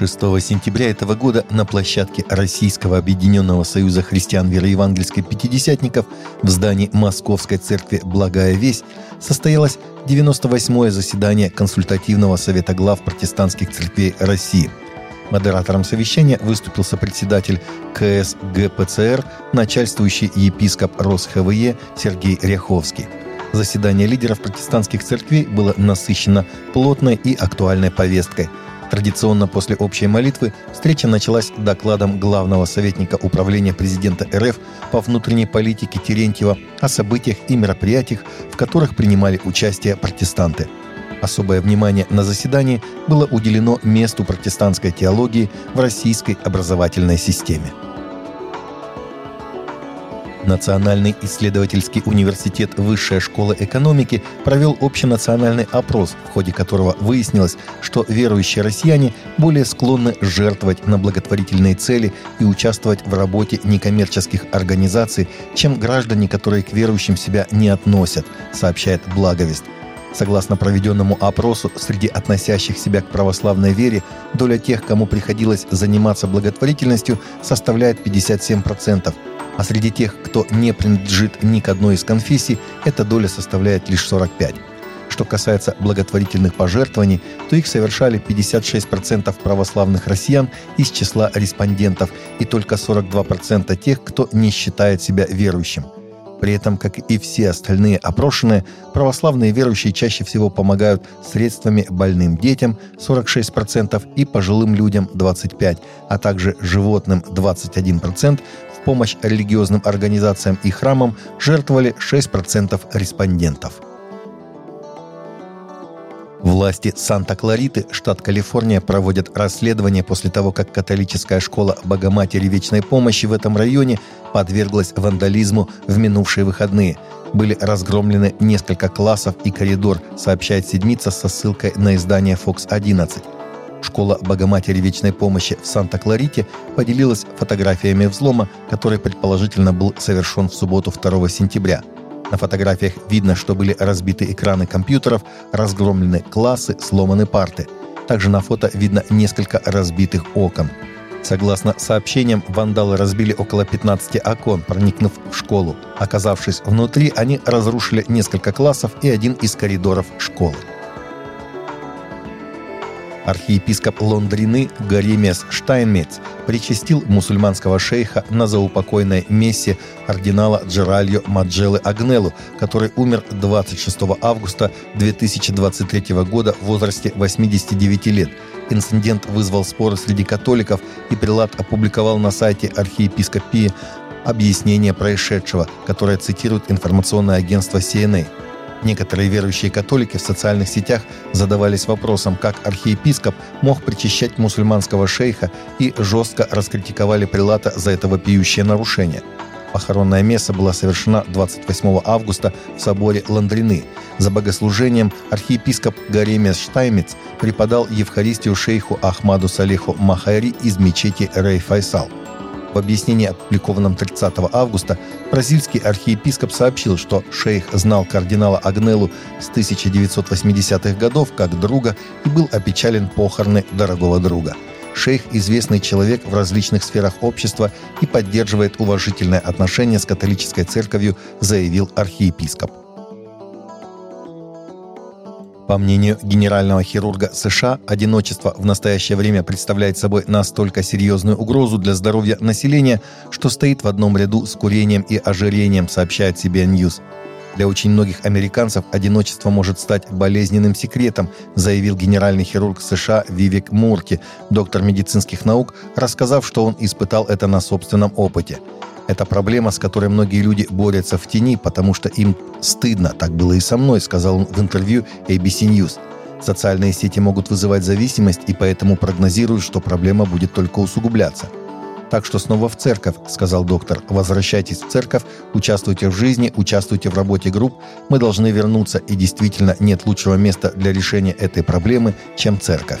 6 сентября этого года на площадке Российского Объединенного Союза Христиан Вероевангельской Пятидесятников в здании Московской Церкви «Благая весть» состоялось 98-е заседание Консультативного совета глав протестантских церквей России. Модератором совещания выступил сопредседатель КС ГПЦР, начальствующий епископ РосХВЕ Сергей Ряховский. Заседание лидеров протестантских церквей было насыщено плотной и актуальной повесткой – Традиционно после общей молитвы встреча началась докладом главного советника управления президента РФ по внутренней политике Терентьева о событиях и мероприятиях, в которых принимали участие протестанты. Особое внимание на заседании было уделено месту протестантской теологии в российской образовательной системе. Национальный исследовательский университет Высшая школа экономики провел общенациональный опрос, в ходе которого выяснилось, что верующие россияне более склонны жертвовать на благотворительные цели и участвовать в работе некоммерческих организаций, чем граждане, которые к верующим себя не относят, сообщает Благовест. Согласно проведенному опросу, среди относящих себя к православной вере доля тех, кому приходилось заниматься благотворительностью, составляет 57%, а среди тех, кто не принадлежит ни к одной из конфессий, эта доля составляет лишь 45. Что касается благотворительных пожертвований, то их совершали 56% православных россиян из числа респондентов и только 42% тех, кто не считает себя верующим. При этом, как и все остальные опрошенные, православные верующие чаще всего помогают средствами больным детям 46% и пожилым людям 25%, а также животным 21%, в помощь религиозным организациям и храмам жертвовали 6% респондентов. Власти Санта-Клариты, штат Калифорния, проводят расследование после того, как католическая школа Богоматери Вечной Помощи в этом районе подверглась вандализму в минувшие выходные. Были разгромлены несколько классов и коридор, сообщает Седмица со ссылкой на издание Fox 11. Школа Богоматери Вечной Помощи в Санта-Кларите поделилась фотографиями взлома, который предположительно был совершен в субботу 2 сентября. На фотографиях видно, что были разбиты экраны компьютеров, разгромлены классы, сломаны парты. Также на фото видно несколько разбитых окон. Согласно сообщениям, вандалы разбили около 15 окон, проникнув в школу. Оказавшись внутри, они разрушили несколько классов и один из коридоров школы. Архиепископ Лондрины Гаримес Штайнмец причастил мусульманского шейха на заупокойной мессе ординала Джеральо Маджелы Агнелу, который умер 26 августа 2023 года в возрасте 89 лет. Инцидент вызвал споры среди католиков, и прилад опубликовал на сайте архиепископии объяснение происшедшего, которое цитирует информационное агентство CNA. Некоторые верующие католики в социальных сетях задавались вопросом, как архиепископ мог причащать мусульманского шейха и жестко раскритиковали прилата за это вопиющее нарушение. Похоронная месса была совершена 28 августа в соборе Ландрины. За богослужением архиепископ Гаремес Штаймец преподал Евхаристию шейху Ахмаду Салеху Махари из мечети Рей Файсал – в объяснении, опубликованном 30 августа, бразильский архиепископ сообщил, что шейх знал кардинала Агнелу с 1980-х годов как друга и был опечален похороны дорогого друга. Шейх – известный человек в различных сферах общества и поддерживает уважительное отношение с католической церковью, заявил архиепископ. По мнению генерального хирурга США, одиночество в настоящее время представляет собой настолько серьезную угрозу для здоровья населения, что стоит в одном ряду с курением и ожирением, сообщает CBN News. Для очень многих американцев одиночество может стать болезненным секретом, заявил генеральный хирург США Вивек Мурки, доктор медицинских наук, рассказав, что он испытал это на собственном опыте – это проблема, с которой многие люди борются в тени, потому что им стыдно. Так было и со мной, сказал он в интервью ABC News. Социальные сети могут вызывать зависимость, и поэтому прогнозируют, что проблема будет только усугубляться. Так что снова в церковь, сказал доктор. Возвращайтесь в церковь, участвуйте в жизни, участвуйте в работе групп. Мы должны вернуться, и действительно нет лучшего места для решения этой проблемы, чем церковь.